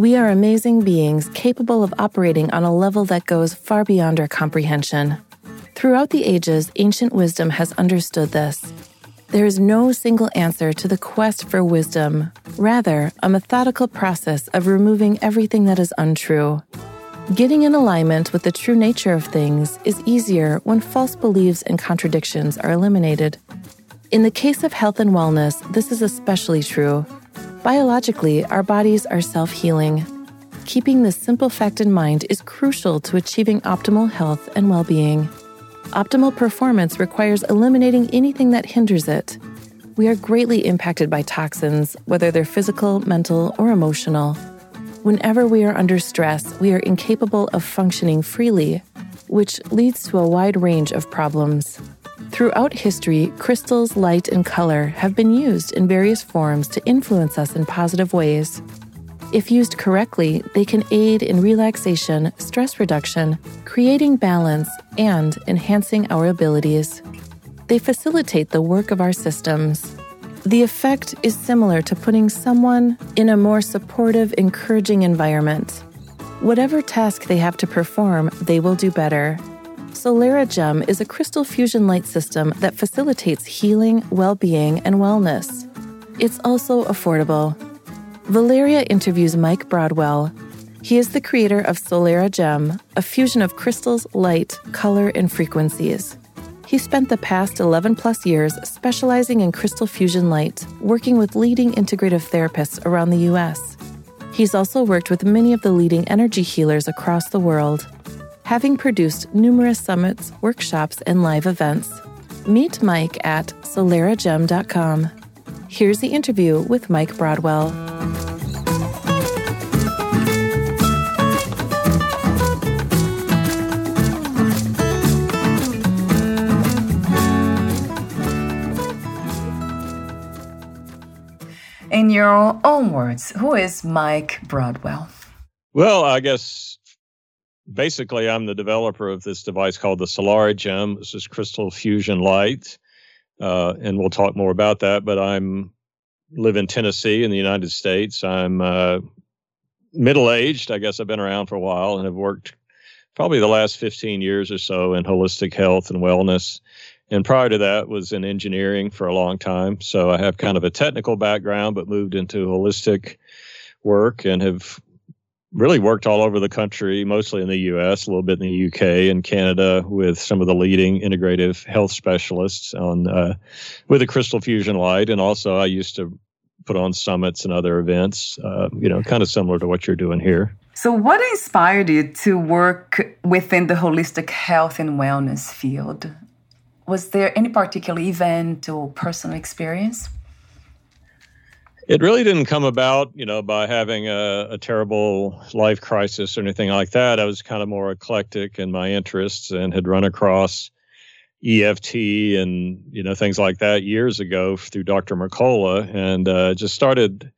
We are amazing beings capable of operating on a level that goes far beyond our comprehension. Throughout the ages, ancient wisdom has understood this. There is no single answer to the quest for wisdom, rather, a methodical process of removing everything that is untrue. Getting in alignment with the true nature of things is easier when false beliefs and contradictions are eliminated. In the case of health and wellness, this is especially true. Biologically, our bodies are self healing. Keeping this simple fact in mind is crucial to achieving optimal health and well being. Optimal performance requires eliminating anything that hinders it. We are greatly impacted by toxins, whether they're physical, mental, or emotional. Whenever we are under stress, we are incapable of functioning freely, which leads to a wide range of problems. Throughout history, crystals, light, and color have been used in various forms to influence us in positive ways. If used correctly, they can aid in relaxation, stress reduction, creating balance, and enhancing our abilities. They facilitate the work of our systems. The effect is similar to putting someone in a more supportive, encouraging environment. Whatever task they have to perform, they will do better. Solara Gem is a crystal fusion light system that facilitates healing, well being, and wellness. It's also affordable. Valeria interviews Mike Broadwell. He is the creator of Solara Gem, a fusion of crystals, light, color, and frequencies. He spent the past 11 plus years specializing in crystal fusion light, working with leading integrative therapists around the US. He's also worked with many of the leading energy healers across the world having produced numerous summits, workshops, and live events. Meet Mike at solaragem.com. Here's the interview with Mike Broadwell. In your own words, who is Mike Broadwell? Well, I guess basically, I'm the developer of this device called the Solara Gem. This is crystal fusion light, uh, and we'll talk more about that. But I'm live in Tennessee in the United States. I'm uh, middle aged. I guess I've been around for a while and have worked probably the last 15 years or so in holistic health and wellness. And prior to that was in engineering for a long time. So I have kind of a technical background, but moved into holistic work and have really worked all over the country, mostly in the US, a little bit in the UK and Canada with some of the leading integrative health specialists on uh, with the crystal fusion light. And also I used to put on summits and other events, uh, you know, kind of similar to what you're doing here. So, what inspired you to work within the holistic health and wellness field? Was there any particular event or personal experience? It really didn't come about, you know, by having a, a, terrible life crisis or anything like that. I was kind of more eclectic in my interests and had run across EFT and you know things like that years ago through Dr. Mercola, and uh, just started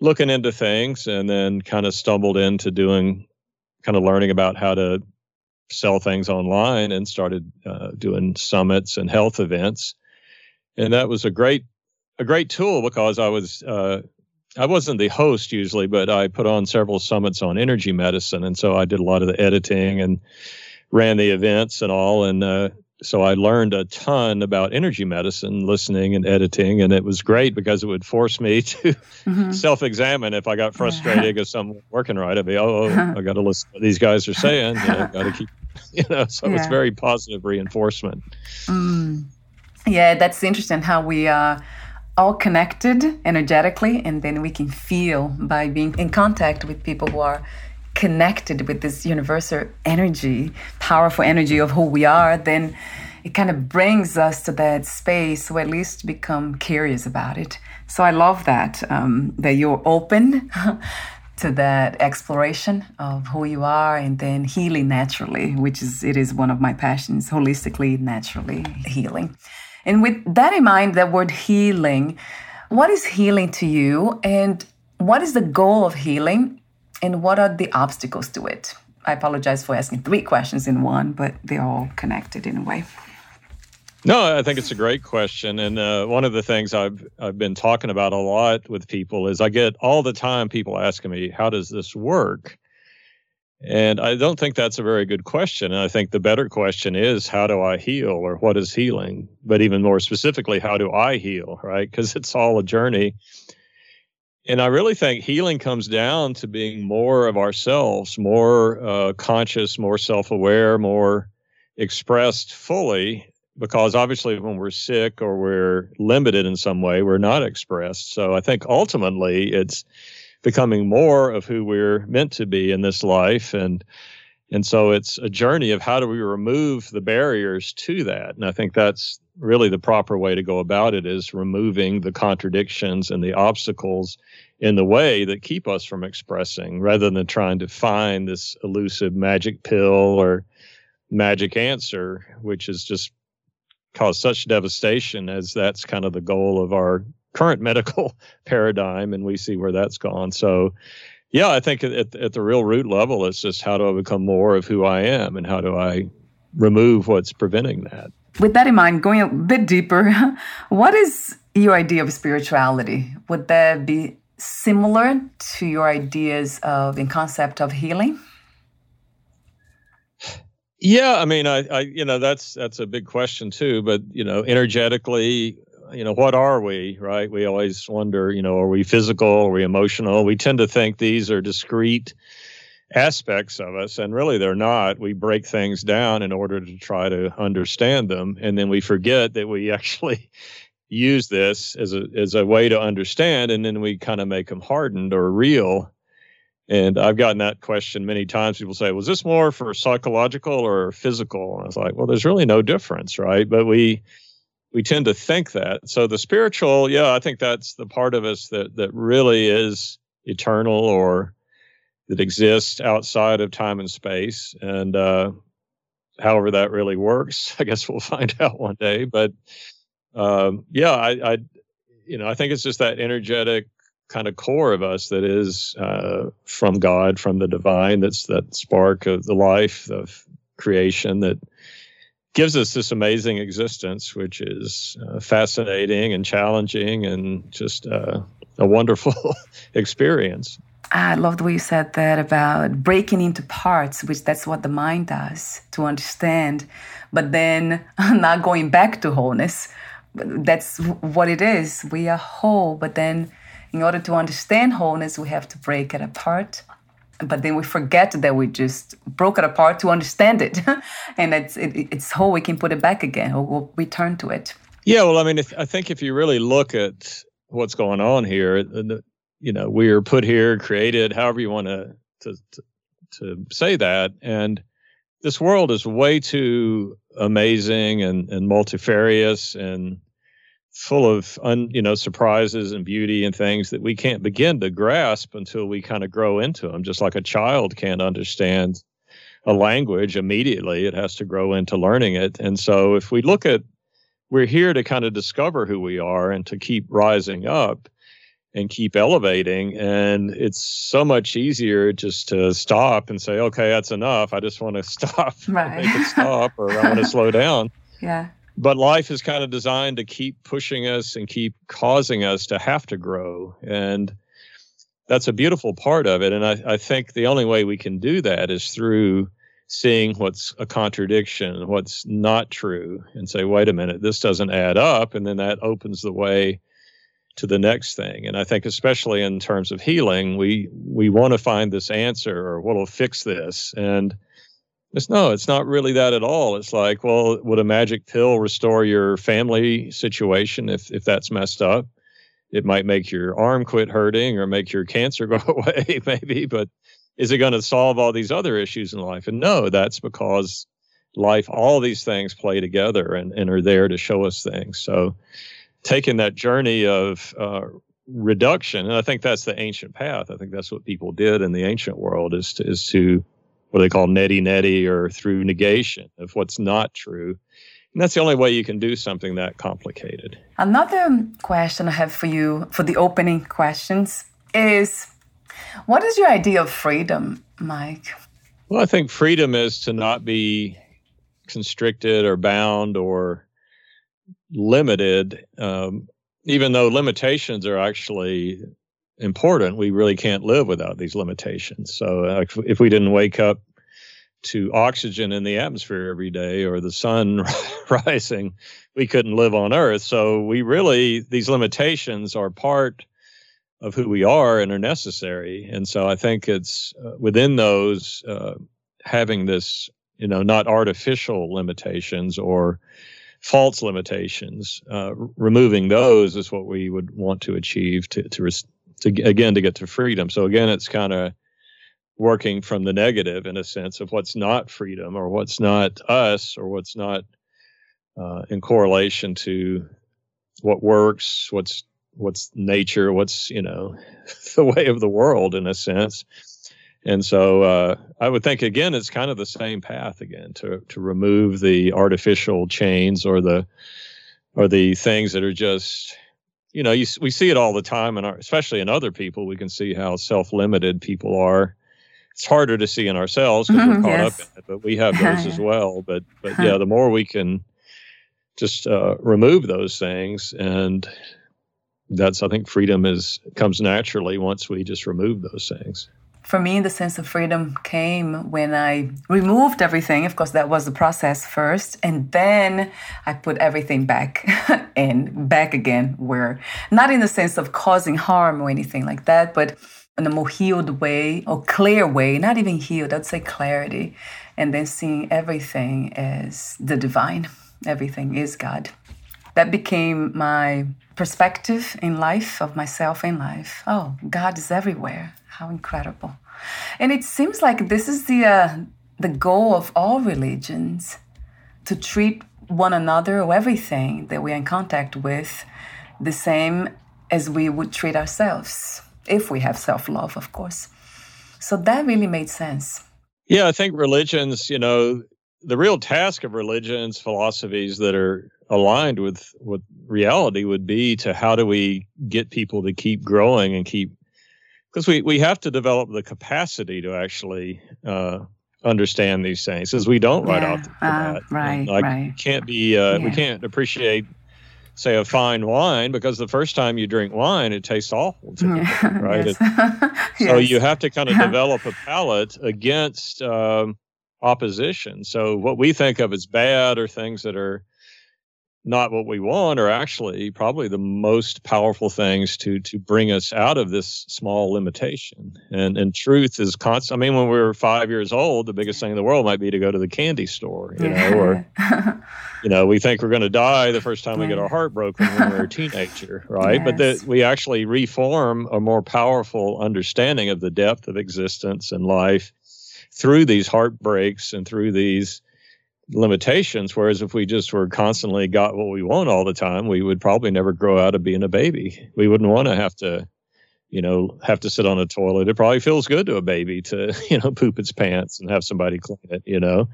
looking into things, and then kind of stumbled into doing, kind of learning about how to sell things online, and started uh, doing summits and health events, and that was a great a great tool because I was uh, I wasn't the host usually, but I put on several summits on energy medicine, and so I did a lot of the editing and ran the events and all, and uh, so I learned a ton about energy medicine, listening and editing, and it was great because it would force me to mm-hmm. self-examine if I got frustrated because I'm working right. I'd be, oh, oh I got to listen to what these guys are saying. I got to keep you know, so yeah. it's very positive reinforcement. Mm. Yeah, that's interesting how we are all connected energetically, and then we can feel by being in contact with people who are connected with this universal energy, powerful energy of who we are, then it kind of brings us to that space where at least become curious about it. So I love that um, that you're open to that exploration of who you are and then healing naturally, which is it is one of my passions, holistically, naturally healing. And with that in mind, that word healing, what is healing to you and what is the goal of healing and what are the obstacles to it? I apologize for asking three questions in one, but they're all connected in a way. No, I think it's a great question, and uh, one of the things I've I've been talking about a lot with people is I get all the time people asking me, "How does this work?" And I don't think that's a very good question. And I think the better question is, how do I heal, or what is healing? But even more specifically, how do I heal? Right? Because it's all a journey. And I really think healing comes down to being more of ourselves, more uh, conscious, more self-aware, more expressed fully because obviously when we're sick or we're limited in some way, we're not expressed. So I think ultimately it's becoming more of who we're meant to be in this life. And and so it's a journey of how do we remove the barriers to that? And i think that's really the proper way to go about it is removing the contradictions and the obstacles in the way that keep us from expressing rather than trying to find this elusive magic pill or magic answer which has just caused such devastation as that's kind of the goal of our current medical paradigm and we see where that's gone. So yeah i think at, at the real root level it's just how do i become more of who i am and how do i remove what's preventing that? With that in mind going a bit deeper what is your idea of spirituality? Would that be similar to your ideas of the concept of healing? Yeah, I mean, I, I, you know, that's that's a big question too. But you know, energetically, you know, what are we? Right? We always wonder, you know, are we physical? Are we emotional? We tend to think these are discrete aspects of us, and really they're not. We break things down in order to try to understand them, and then we forget that we actually use this as a as a way to understand, and then we kind of make them hardened or real and I've gotten that question many times. People say, was this more for psychological or physical? And I was like, well, there's really no difference, right? But we we tend to think that. So the spiritual, yeah, I think that's the part of us that that really is eternal or that exists outside of time and space. And uh, however that really works, I guess we'll find out one day. But um, yeah, I, I, you know, I think it's just that energetic kind of core of us that is uh, from God, from the divine. That's that spark of the life of creation that gives us this amazing existence, which is uh, fascinating and challenging and just uh, a wonderful experience. I love the way you said that about breaking into parts, which that's what the mind does to understand, but then not going back to wholeness. That's what it is. We are whole, but then in order to understand wholeness, we have to break it apart. But then we forget that we just broke it apart to understand it, and it's it, it's whole. We can put it back again, or return to it. Yeah, well, I mean, if, I think if you really look at what's going on here, you know, we are put here, created, however you want to to to say that, and this world is way too amazing and and multifarious and full of un, you know surprises and beauty and things that we can't begin to grasp until we kind of grow into them just like a child can't understand a language immediately it has to grow into learning it. And so if we look at we're here to kind of discover who we are and to keep rising up and keep elevating and it's so much easier just to stop and say okay that's enough. I just want to stop right. make it stop or i want to slow down. Yeah but life is kind of designed to keep pushing us and keep causing us to have to grow. And that's a beautiful part of it. And I, I, think the only way we can do that is through seeing what's a contradiction what's not true and say wait a minute this doesn't add up. And then that opens the way to the next thing. And i think especially in terms of healing we we want to find this answer or what'll fix this. And It's no, it's not really that at all. It's like, well, would a magic pill restore your family situation if if that's messed up? It might make your arm quit hurting or make your cancer go away, maybe, but is it going to solve all these other issues in life? And no, that's because life, all these things play together and, and are there to show us things. So taking that journey of uh, reduction, and I think that's the ancient path. I think that's what people did in the ancient world is to, is to what they call neti neti or through negation of what's not true. And that's the only way you can do something that complicated. Another question I have for you for the opening questions is what is your idea of freedom, Mike? Well, I think freedom is to not be constricted or bound or limited, um, even though limitations are actually important. We really can't live without these limitations. So uh, if we didn't wake up to oxygen in the atmosphere every day or the sun rising, we couldn't live on Earth. So we really, these limitations are part of who we are and are necessary. And so I think it's uh, within those uh, having this, you know, not artificial limitations or false limitations. Uh, removing those is what we would want to achieve to to, to again to get to freedom. So again, it's kind of working from the negative in a sense of what's not freedom or what's not us or what's not uh, in correlation to what works, what's what's nature, what's you know the way of the world in a sense. And so uh, I would think again, it's kind of the same path again to to remove the artificial chains or the or the things that are just you know you, we see it all the time and especially in other people we can see how self-limited people are it's harder to see in ourselves because mm-hmm, we're caught yes. up in it but we have those as well but but yeah the more we can just uh, remove those things and that's I think freedom is comes naturally once we just remove those things. For me, the sense of freedom came when I removed everything. Of course, that was the process first, and then I put everything back and back again. Where not in the sense of causing harm or anything like that, but in a more healed way or clear way. Not even healed, I'd say clarity, and then seeing everything as the divine. Everything is God that became my perspective in life, of myself in life. Oh, God is everywhere. How incredible. And it seems like this is the, uh, the goal of all religions to treat one another or everything that we're in contact with the same as we would treat ourselves, if we have self love, of course. So that really made sense. Yeah, I think religions, you know, the real task of religions, philosophies that are aligned with what reality would be to how do we get people to keep growing and keep because we, we have to develop the capacity to actually uh, understand these things because we don't right yeah, off the uh, bat. Right, like, right. Can't be. Uh, yeah. We can't appreciate, say, a fine wine because the first time you drink wine, it tastes awful, yeah, right? Yes. It, so yes. you have to kind of develop a palate against um, opposition. So what we think of as bad are things that are not what we want are actually probably the most powerful things to to bring us out of this small limitation. And and truth is constant i mean when we were five years old the biggest thing in the world might be to go to the candy store you know or you know we think we're going to die the first time we get our heart broken when we're a teenager right? Yes. but that we actually reform a more powerful understanding of the depth of existence and life through these heartbreaks and through these limitations. Whereas if we just were constantly got what we want all the time, we would probably never grow out of being a baby. We wouldn't want to have to, you know, have to sit on a toilet. It probably feels good to a baby to, you know, poop its pants and have somebody clean it, you know.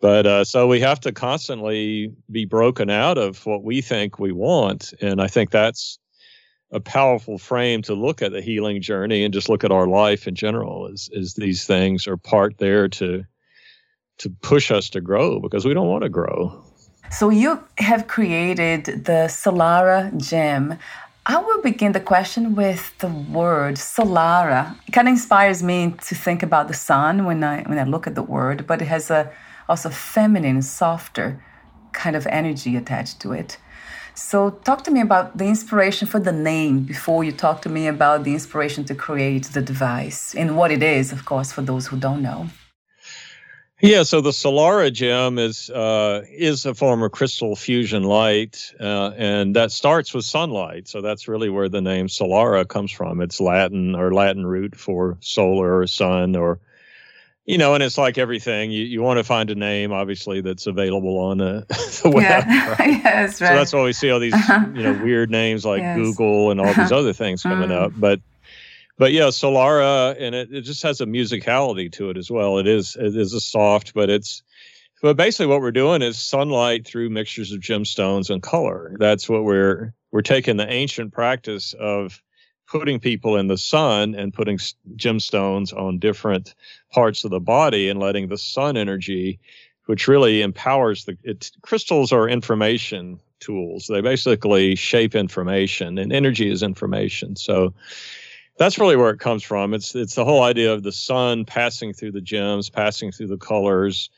But uh, so we have to constantly be broken out of what we think we want. And I think that's a powerful frame to look at the healing journey and just look at our life in general is is these things are part there to to push us to grow because we don't want to grow. So you have created the Solara Gem. I will begin the question with the word Solara. It kind of inspires me to think about the sun when I when I look at the word, but it has a also feminine, softer kind of energy attached to it. So talk to me about the inspiration for the name before you talk to me about the inspiration to create the device and what it is, of course, for those who don't know. Yeah, so the Solara gem is uh, is a form of crystal fusion light, uh, and that starts with sunlight. So that's really where the name Solara comes from. It's Latin or Latin root for solar or sun, or you know, and it's like everything. You you want to find a name, obviously, that's available on uh, the web. Yeah, right? yes, right. So that's why we see all these you know weird names like yes. Google and all these other things coming mm. up, but but yeah, Solara, and it, it just has a musicality to it as well. It is it is a soft, but it's but basically what we're doing is sunlight through mixtures of gemstones and color. That's what we're we're taking the ancient practice of putting people in the sun and putting gemstones on different parts of the body and letting the sun energy which really empowers the it, crystals are information tools they basically shape information and energy is information so that's really where it comes from. It's it's the whole idea of the sun passing through the gems, passing through the colors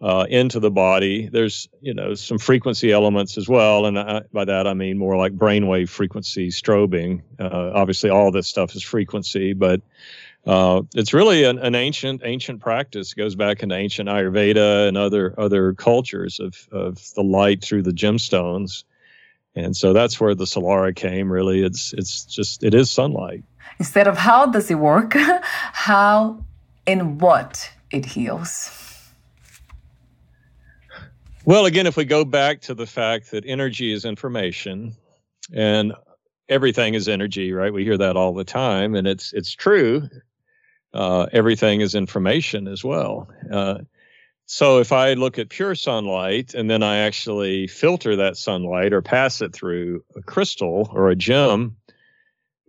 uh, into the body. There's you know some frequency elements as well, and I, by that I mean more like brainwave frequency strobing. Uh, obviously, all this stuff is frequency, but uh, it's really an, an, ancient ancient practice. It goes back into ancient Ayurveda and other other cultures of of the light through the gemstones. And so that's where the Solara came. Really, it's it's just it is sunlight instead of how does it work, how and what it heals. Well, again, if we go back to the fact that energy is information and everything is energy, right? We hear that all the time, and it's it's true. Uh, everything is information as well. Uh, so if I look at pure sunlight and then I actually filter that sunlight or pass it through a crystal or a gem,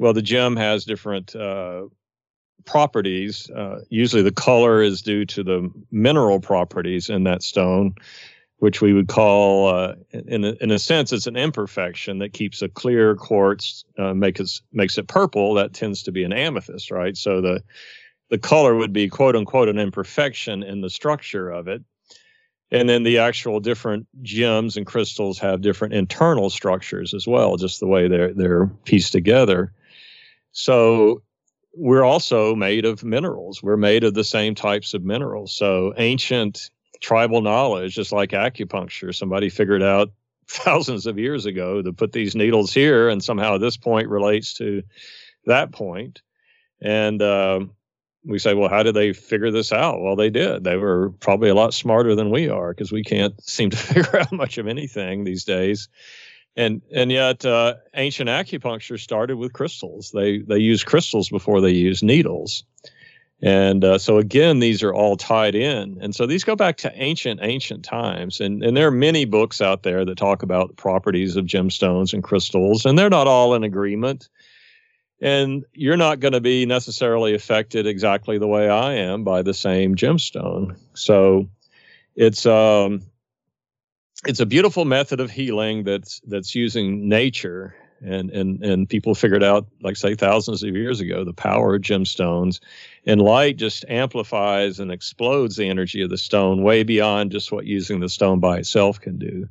well, the gem has different uh, properties. Uh, usually, the color is due to the mineral properties in that stone, which we would call, uh, in a, in a sense, it's an imperfection that keeps a clear quartz uh, makes makes it purple. That tends to be an amethyst, right? So the the color would be quote unquote an imperfection in the structure of it. And then the actual different gems and crystals have different internal structures as well, just the way they're they're pieced together. So we're also made of minerals. We're made of the same types of minerals. So ancient tribal knowledge, just like acupuncture, somebody figured out thousands of years ago to put these needles here, and somehow this point relates to that point. And uh, we say, well, how did they figure this out? Well, they did. They were probably a lot smarter than we are because we can't seem to figure out much of anything these days and and yet uh, ancient acupuncture started with crystals. They they used crystals before they used needles, and uh, so again these are all tied in. And so these go back to ancient ancient times. And and there are many books out there that talk about the properties of gemstones and crystals, and they're not all in agreement. And you're not going to be necessarily affected exactly the way I am by the same gemstone. So it's um it's a beautiful method of healing that's that's using nature. And and and people figured out like say thousands of years ago the power of gemstones. And light just amplifies and explodes the energy of the stone way beyond just what using the stone by itself can do.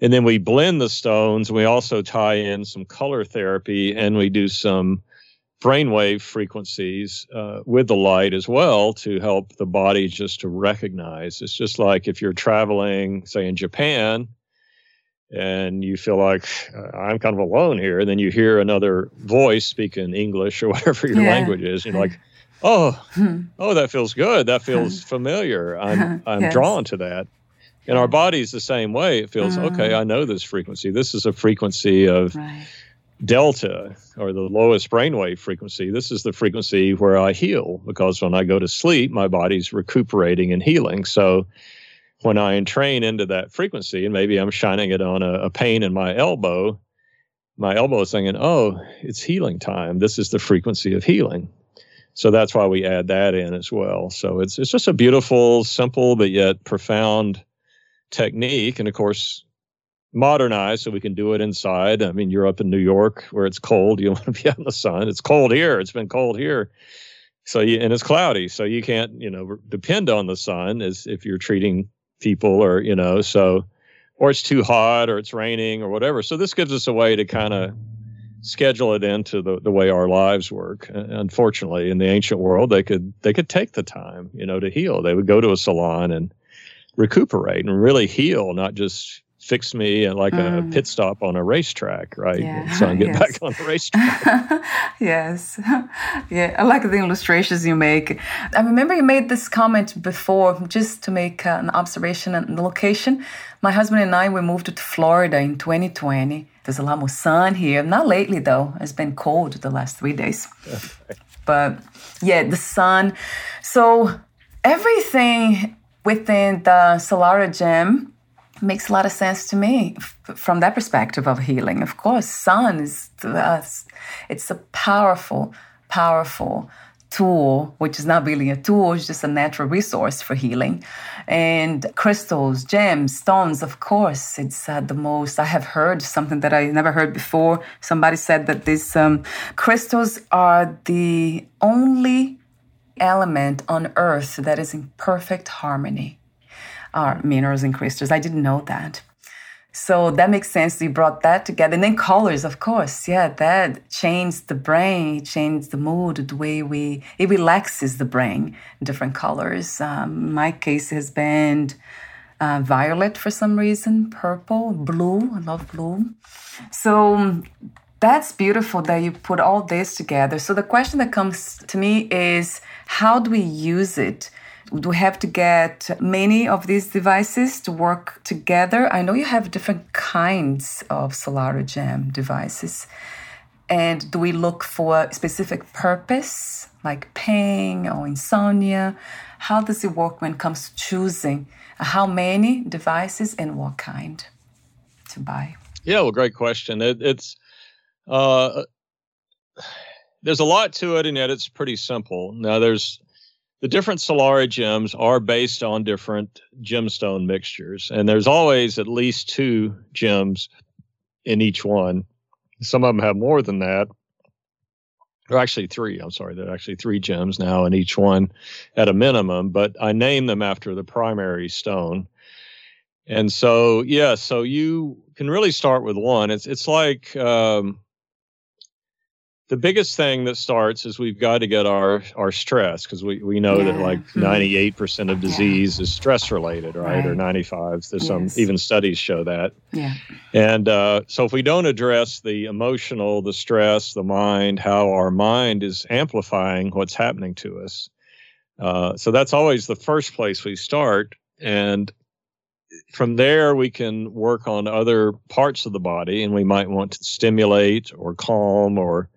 And then we blend the stones. We also tie in some color therapy and we do some brainwave frequencies uh, with the light as well to help the body just to recognize. It's just like if you're traveling, say in Japan, and you feel like uh, I'm kind of alone here, and then you hear another voice speaking English or whatever your yeah. language is, you're like, oh, hmm. oh, that feels good. That feels familiar. I'm I'm yes. drawn to that. And our body's the same way. It feels okay. I know this frequency. This is a frequency of. Right delta or the lowest brainwave frequency this is the frequency where i heal because when i go to sleep my body's recuperating and healing. So when i entrain into that frequency and maybe i'm shining it on a, a pain in my elbow my elbow is thinking oh it's healing time. This is the frequency of healing. So that's why we add that in as well. So it's it's just a beautiful simple but yet profound technique. And of course modernized so we can do it inside. I mean, you're up in New York where it's cold. You want to be out in the sun. It's cold here. It's been cold here. So you, and it's cloudy. So you can't, you know, depend on the sun as if you're treating people or, you know, so, or it's too hot or it's raining or whatever. So this gives us a way to kind of schedule it into the, the way our lives work. Uh, unfortunately, in the ancient world, they could they could take the time, you know, to heal. They would go to a salon and recuperate and really heal, not just fix me like mm. a pit stop on a racetrack, right? Yeah. So I get yes. back on the racetrack. yes. Yeah, I like the illustrations you make. I remember you made this comment before, just to make uh, an observation on the location. My husband and I, we moved to Florida in 2020. There's a lot more sun here. Not lately, though. It's been cold the last three days. but yeah, the sun. So everything within the Solara Gem makes a lot of sense to me from that perspective of healing. Of course, sun is it's a powerful, powerful tool, which is not really a tool, it's just a natural resource for healing. And crystals, gems, stones, of course, it's uh, the most. I have heard something that I never heard before. Somebody said that these um, crystals are the only element on earth that is in perfect harmony are minerals and crystals. I didn't know that. So that makes sense. You brought that together. And then colors, of course. Yeah, that changed the brain, it changed the mood, the way we, it relaxes the brain, different colors. Um, my case has been uh, violet for some reason, purple, blue. I love blue. So that's beautiful that you put all this together. So the question that comes to me is how do we use it? Do we have to get many of these devices to work together? I know you have different kinds of Solara Gem devices. And do we look for a specific purpose, like pain or insomnia? How does it work when it comes to choosing how many devices and what kind to buy? Yeah, well, great question. It, it's uh, there's a lot to it, and yet it's pretty simple. Now, there's the different Solara gems are based on different gemstone mixtures, and there's always at least two gems in each one. Some of them have more than that. Or actually three. I'm sorry, there are actually three gems now in each one at a minimum, but I name them after the primary stone. And so, yeah, so you can really start with one. It's it's like um, the biggest thing that starts is we've got to get our our stress because we, we know yeah. that like 98% mm-hmm. of disease yeah. is stress related right? right, or 95 there's yes. some even studies show that yeah and uh, so if we don't address the emotional the stress the mind how our mind is amplifying what's happening to us uh, so that's always the first place we start and from there we can work on other parts of the body and we might want to stimulate or calm or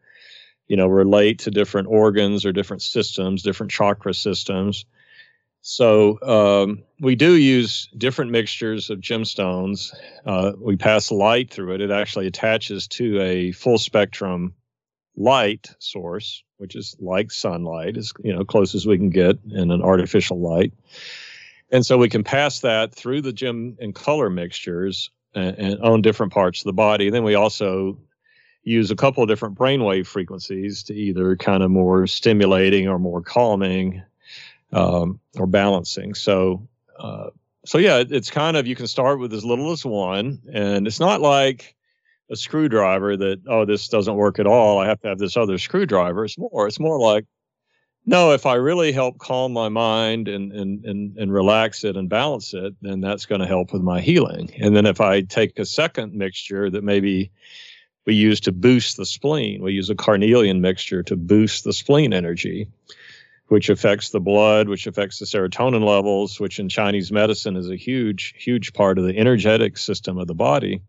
you know relate to different organs or different systems different chakra systems. So um, we do use different mixtures of gemstones. Uh, we pass light through it. It actually attaches to a full spectrum light source which is like sunlight as you know close as we can get in an artificial light. And so we can pass that through the gem and color mixtures and, and on different parts of the body. Then we also use a couple of different brainwave frequencies to either kind of more stimulating or more calming um, or balancing. So, uh, so yeah, it's kind of you can start with as little as one, and it's not like a screwdriver that oh this doesn't work at all. I have to have this other screwdriver. It's more it's more like no, if I really help calm my mind and and and, and relax it and balance it, then that's going to help with my healing. And then if I take a second mixture that maybe we use to boost the spleen. We use a carnelian mixture to boost the spleen energy, which affects the blood, which affects the serotonin levels, which in Chinese medicine is a huge, huge part of the energetic system of the body.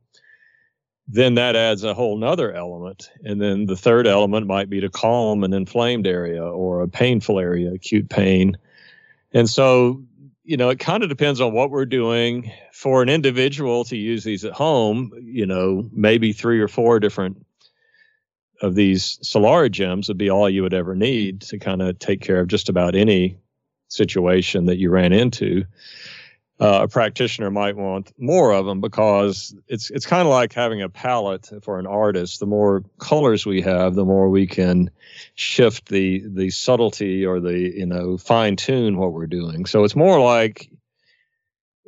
Then that adds a whole nother element. And then the third element might be to calm an inflamed area or a painful area, acute pain. And so you know, it kind of depends on what we're doing. For an individual to use these at home, you know, maybe three or four different of these Solara gems would be all you would ever need to kind of take care of just about any situation that you ran into uh, a practitioner might want more of them because it's it's kind of like having a palette for an artist. The more colors we have, the more we can shift the the subtlety or the you know fine tune what we're doing. So it's more like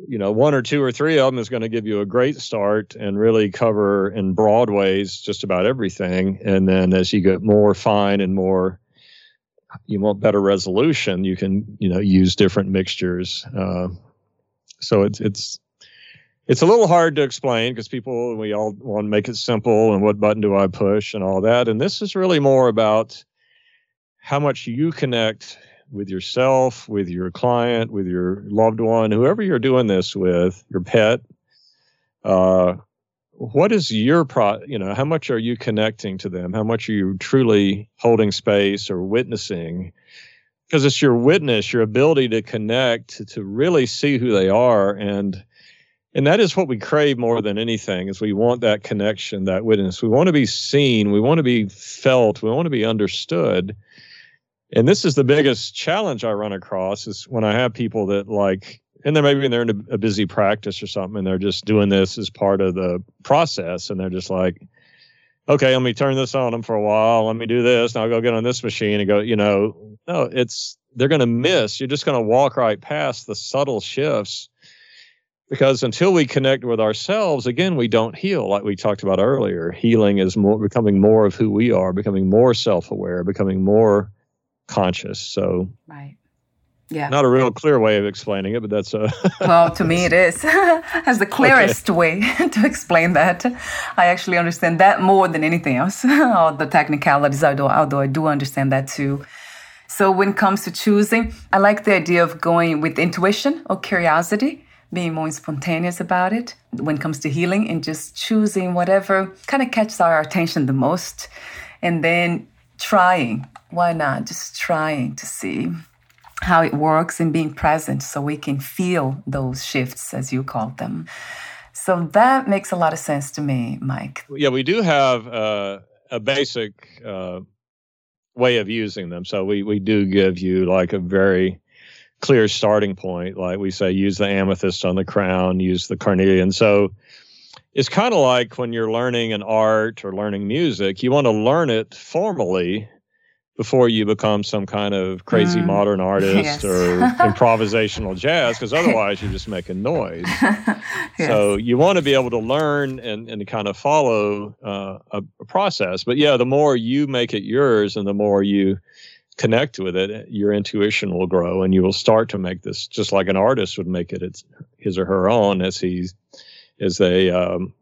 you know, one or two or three of them is going to give you a great start and really cover in broad ways just about everything. And then as you get more fine and more, you want better resolution, you can, you know, use different mixtures. Uh, so it's, it's, it's a little hard to explain because people, we all want to make it simple and what button do I push and all that. And this is really more about how much you connect with yourself, with your client, with your loved one, whoever you're doing this with, your pet. Uh, what is your pro? You know, how much are you connecting to them? How much are you truly holding space or witnessing? Because it's your witness, your ability to connect, to, really see who they are, and and that is what we crave more than anything. Is we want that connection, that witness. We want to be seen. We want to be felt. We want to be understood and this is the biggest challenge I run across is when I have people that like, and then maybe they're in a, a busy practice or something, and they're just doing this as part of the process, and they're just like, okay, let me turn this on them for a while. Let me do this. Now I'll go get on this machine and go, you know, no, it's, they're going to miss. You're just going to walk right past the subtle shifts because until we connect with ourselves, again, we don't heal like we talked about earlier. Healing is more becoming more of who we are, becoming more self aware, becoming more conscious. So, right. Yeah. Not a real clear way of explaining it, but that's a. well, to me, it is. as the clearest okay. way to explain that. I actually understand that more than anything else. All the technicalities, although, although I do understand that too. So, when it comes to choosing, I like the idea of going with intuition or curiosity, being more spontaneous about it when it comes to healing and just choosing whatever kind of catches our attention the most. And then trying. Why not? Just trying to see how it works and being present so we can feel those shifts, as you call them. So that makes a lot of sense to me, Mike. Yeah, we do have uh, a basic uh, way of using them. So we, we do give you like a very clear starting point. Like we say, use the amethyst on the crown, use the carnelian. So it's kind of like when you're learning an art or learning music, you want to learn it formally before you become some kind of crazy mm. modern artist yes. or improvisational jazz, because otherwise you're just making noise. yes. So you want to be able to learn and, and kind of follow uh, a, a, process. But yeah, the more you make it yours and the more you connect with it, your intuition will grow and you will start to make this just like an artist would make it its, his or her own as he's as they um,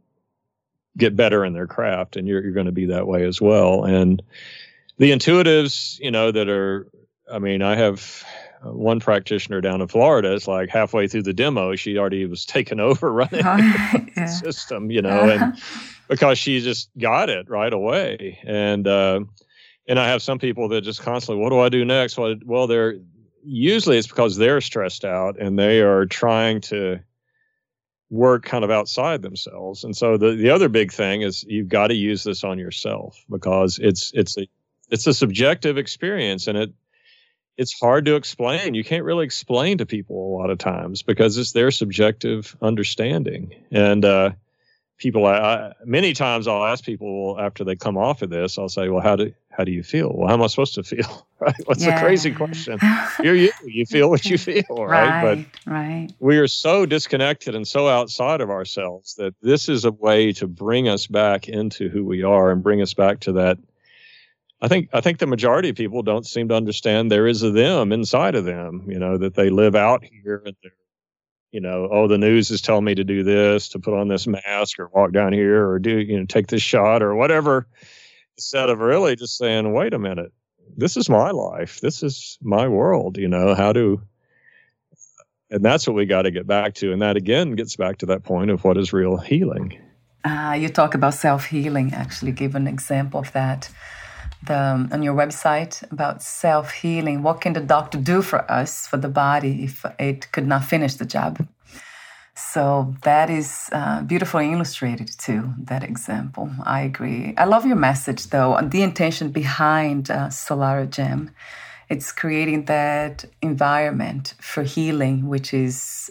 get better in their craft, and you're you're going to be that way as well. And the intuitives, you know, that are, I mean, I have one practitioner down in Florida. It's like halfway through the demo, she already was taken over running oh, the system, you know, and because she just got it right away. And uh, and I have some people that just constantly, what do I do next? Well, well, they're usually it's because they're stressed out and they are trying to work kind of outside themselves. And so the, the other big thing is you've got to use this on yourself because it's it's a it's a subjective experience and it it's hard to explain. You can't really explain to people a lot of times because it's their subjective understanding. And uh, people, I, I, many times I'll ask people after they come off of this, I'll say, "Well, how do how do you feel? Well, how am I supposed to feel? Right? What's yeah. the crazy question? You're you. You feel what you feel, right? right? But right. we are so disconnected and so outside of ourselves that this is a way to bring us back into who we are and bring us back to that. I think I think the majority of people don't seem to understand there is a them inside of them. You know that they live out here and they're you know, oh, the news is telling me to do this, to put on this mask or walk down here or do, you know, take this shot or whatever instead of really just saying, wait a minute, this is my life. This is my world. You know, how do, and that's what we got to get back to. And that again gets back to that point of what is real healing. Uh, you talk about self healing, actually, give an example of that. The, um, on your website about self healing. What can the doctor do for us, for the body, if it could not finish the job? So that is uh, beautifully illustrated too, that example. I agree. I love your message though, and the intention behind uh, Solara Gem. It's creating that environment for healing, which is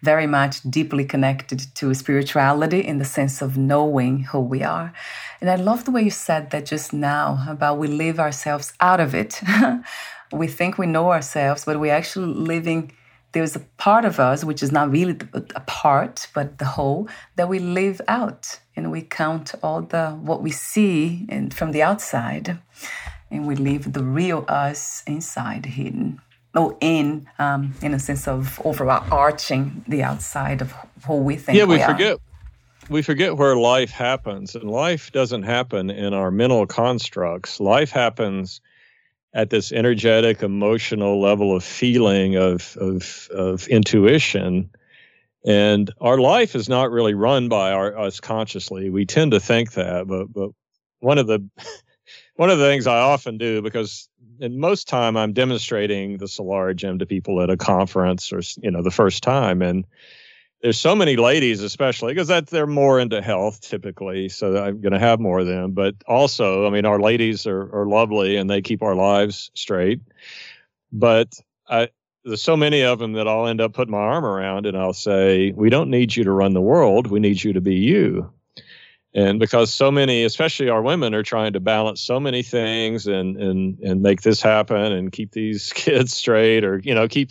very much deeply connected to spirituality in the sense of knowing who we are. And I love the way you said that just now about we live ourselves out of it. we think we know ourselves, but we're actually living there's a part of us which is not really a part but the whole that we live out and we count all the what we see and from the outside and we leave the real us inside hidden or in um, in a sense of overarching the outside of who we think yeah we, we forget are. We forget where life happens and life doesn't happen in our mental constructs. Life happens at this energetic emotional level of feeling of of, of intuition and our life is not really run by our, us consciously. We tend to think that but but one of the one of the things i often do because in most time i'm demonstrating the Solara Gem to people at a conference or you know the first time and there's so many ladies especially because that they're more into health typically so i'm going to have more of them but also i mean our ladies are, are lovely and they keep our lives straight but I, there's so many of them that i'll end up putting my arm around and i'll say we don't need you to run the world we need you to be you. And because so many especially our women are trying to balance so many things and and and make this happen and keep these kids straight or you know keep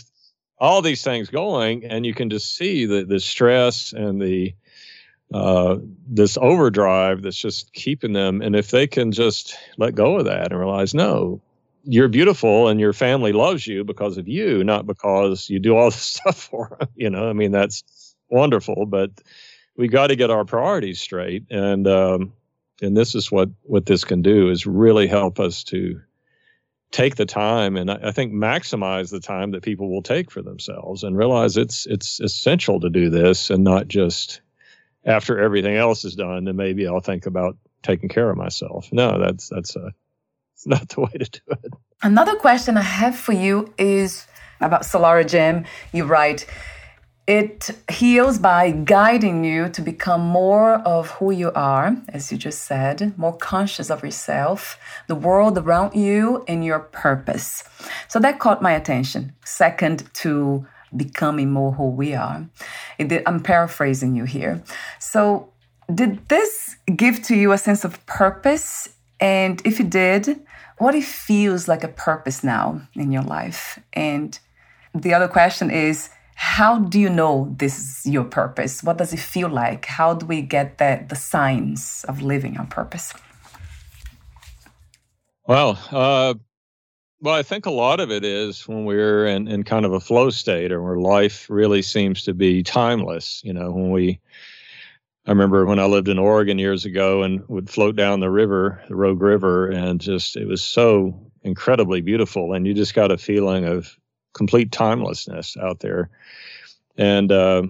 all these things going, and you can just see the the stress and the uh, this overdrive that's just keeping them. And if they can just let go of that and realize, no, you're beautiful and your family loves you because of you, not because you do all this stuff for them. You know, I mean, that's wonderful, but we got to get our priorities straight. And, um, and this is what, what this can do is really help us to take the time and I, think maximize the time that people will take for themselves and realize it's it's essential to do this and not just after everything else is done then maybe I'll think about taking care of myself. No, that's that's a, it's not the way to do it. Another question I have for you is about Solara Gem. You write it heals by guiding you to become more of who you are, as you just said, more conscious of yourself, the world around you, and your purpose. So that caught my attention. Second to becoming more who we are. I'm paraphrasing you here. So, did this give to you a sense of purpose? And if it did, what it feels like a purpose now in your life? And the other question is, how do you know this is your purpose? What does it feel like? How do we get the, the signs of living on purpose? Well, uh, well, I think a lot of it is when we're in, in kind of a flow state or where life really seems to be timeless. You know, when we, I remember when I lived in Oregon years ago and would float down the river, the Rogue River, and just it was so incredibly beautiful. And you just got a feeling of complete timelessness out there. And uh,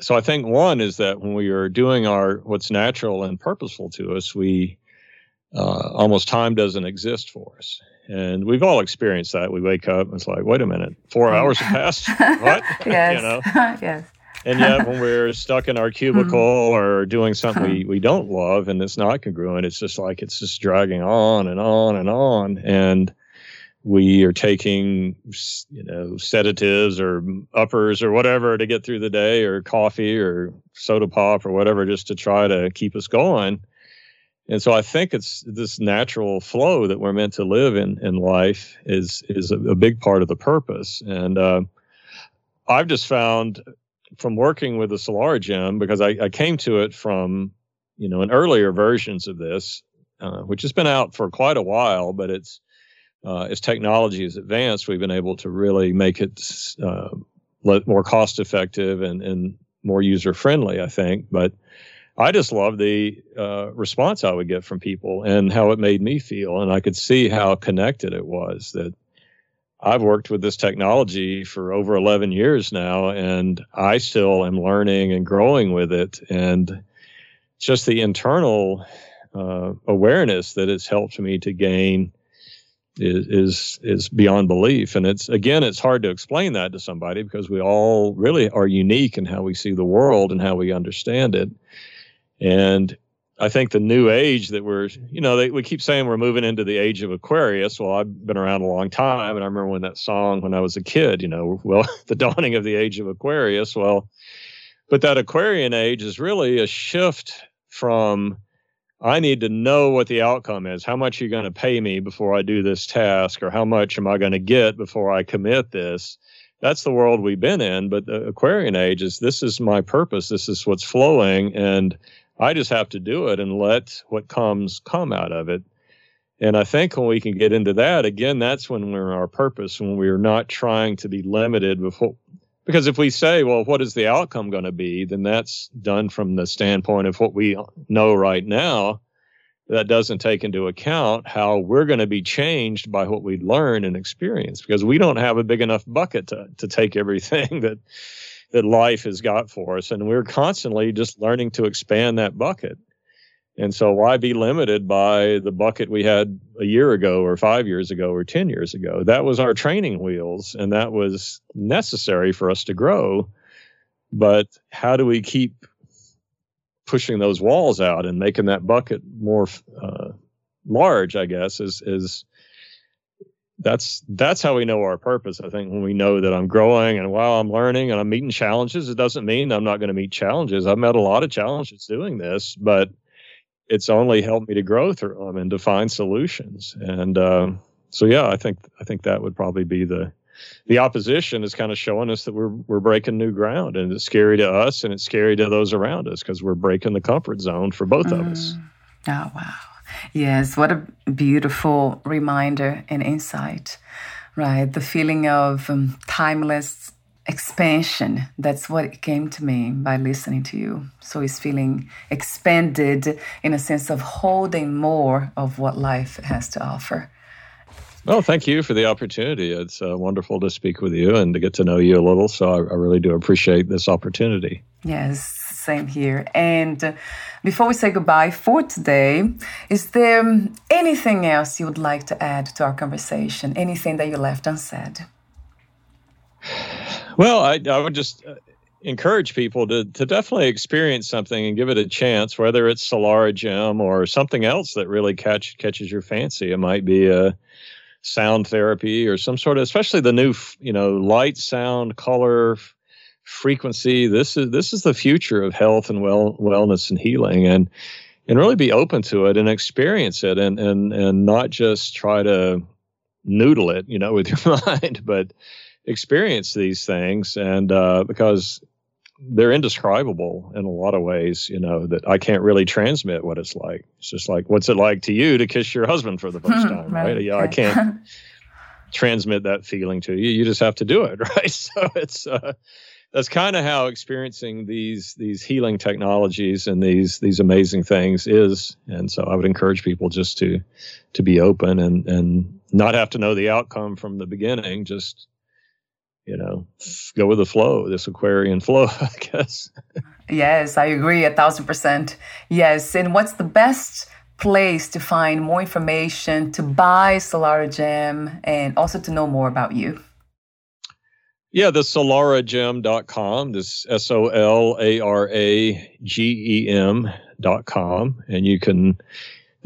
so I think one is that when we are doing our what's natural and purposeful to us, we uh, almost time doesn't exist for us. And we've all experienced that. We wake up and it's like, wait a minute, four hours have passed. what? yes. you know? yes. And yet, when we're stuck in our cubicle mm-hmm. or doing something we, we don't love and it's not congruent, it's just like it's just dragging on and on and on. And we are taking you know sedatives or uppers or whatever to get through the day or coffee or soda pop or whatever just to try to keep us going. And so i think it's this natural flow that we're meant to live in in life is is a, a big part of the purpose. And uh, i've just found from working with the Solara Gem because I, I, came to it from you know in earlier versions of this uh, which has been out for quite a while but it's uh, as technology has advanced, we've been able to really make it uh, more cost effective and, and more user friendly, I think. But I just love the uh, response I would get from people and how it made me feel. And I could see how connected it was that I've worked with this technology for over 11 years now, and I still am learning and growing with it. And just the internal uh, awareness that it's helped me to gain is is is beyond belief. And it's again it's hard to explain that to somebody because we all really are unique in how we see the world and how we understand it. And i think the new age that we're you know they, we keep saying we're moving into the age of aquarius. Well i've been around a long time and i remember when that song when i was a kid you know well the dawning of the age of aquarius. Well but that aquarian age is really a shift from I need to know what the outcome is. How much are you going to pay me before I do this task, or how much am I going to get before I commit this? that's the world we've been in. But the Aquarian age is this is my purpose. This is what's flowing, and I just have to do it and let what comes come out of it. And I think when we can get into that again, that's when we're our purpose. When we're not trying to be limited what, because if we say, well, what is the outcome going to be? Then that's done from the standpoint of what we know right now that doesn't take into account how we're going to be changed by what we learn and experience because we don't have a big enough bucket to, to take everything that that life has got for us and we're constantly just learning to expand that bucket and so why be limited by the bucket we had a year ago or 5 years ago or 10 years ago that was our training wheels and that was necessary for us to grow but how do we keep pushing those walls out and making that bucket more uh, large, I guess, is is that's that's how we know our purpose. I think when we know that I'm growing and while I'm learning and I'm meeting challenges, it doesn't mean I'm not going to meet challenges. I've met a lot of challenges doing this, but it's only helped me to grow through them and to find solutions. And uh, so, yeah, I think I think that would probably be the the opposition is kind of showing us that we're we're breaking new ground, and it's scary to us, and it's scary to those around us because we're breaking the comfort zone for both mm. of us. Mm. Oh wow! Yes, what a beautiful reminder and insight, right? The feeling of um, timeless expansion. That's what it came to me by listening to you. So he's feeling expanded in a sense of holding more of what life has to offer. Well, thank you for the opportunity. It's uh, wonderful to speak with you and to get to know you a little. So I, I really do appreciate this opportunity. Yes, same here. And uh, before we say goodbye for today, is there anything else you would like to add to our conversation? Anything that you left unsaid? Well, I, I would just uh, encourage people to, to definitely experience something and give it a chance, whether it's Solara Gem or something else that really catch, catches your fancy. It might be a sound therapy or some sort of especially the new you know light sound color frequency this is this is the future of health and well wellness and healing and and really be open to it and experience it and and and not just try to noodle it you know with your mind but experience these things and uh, because they're indescribable in a lot of ways, you know, that I can't really transmit what it's like. It's just like, what's it like to you to kiss your husband for the first time, right? right? Yeah, I can't transmit that feeling to you. You just have to do it, right? So it's, uh, that's kind of how experiencing these these healing technologies and these these amazing things is and so i would encourage people just to to be open and and not have to know the outcome from the beginning just you know, go with the flow, this Aquarian flow, I guess. yes, I agree a thousand percent. Yes. And what's the best place to find more information, to buy Solara Gem, and also to know more about you? Yeah, the solaragem.com, this S O L A R A G E M.com. And you can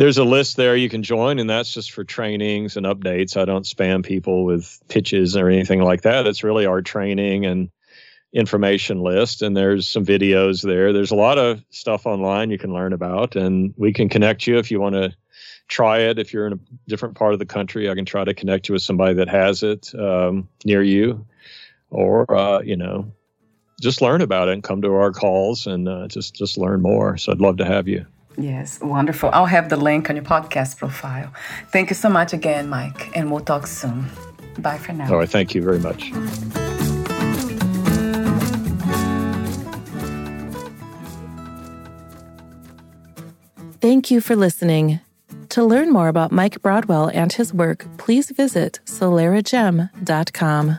there's a list there you can join, and that's just for trainings and updates. I don't spam people with pitches or anything like that. It's really our training and information list, and there's some videos there. There's a lot of stuff online you can learn about, and we can connect you if you want to try it. If you're in a different part of the country, I can try to connect you with somebody that has it um, near you, or uh, you know, just learn about it and come to our calls and uh, just just learn more. So I'd love to have you. Yes, wonderful. I'll have the link on your podcast profile. Thank you so much again, Mike, and we'll talk soon. Bye for now. All right, thank you very much. Thank you for listening. To learn more about Mike Broadwell and his work, please visit solaragem.com.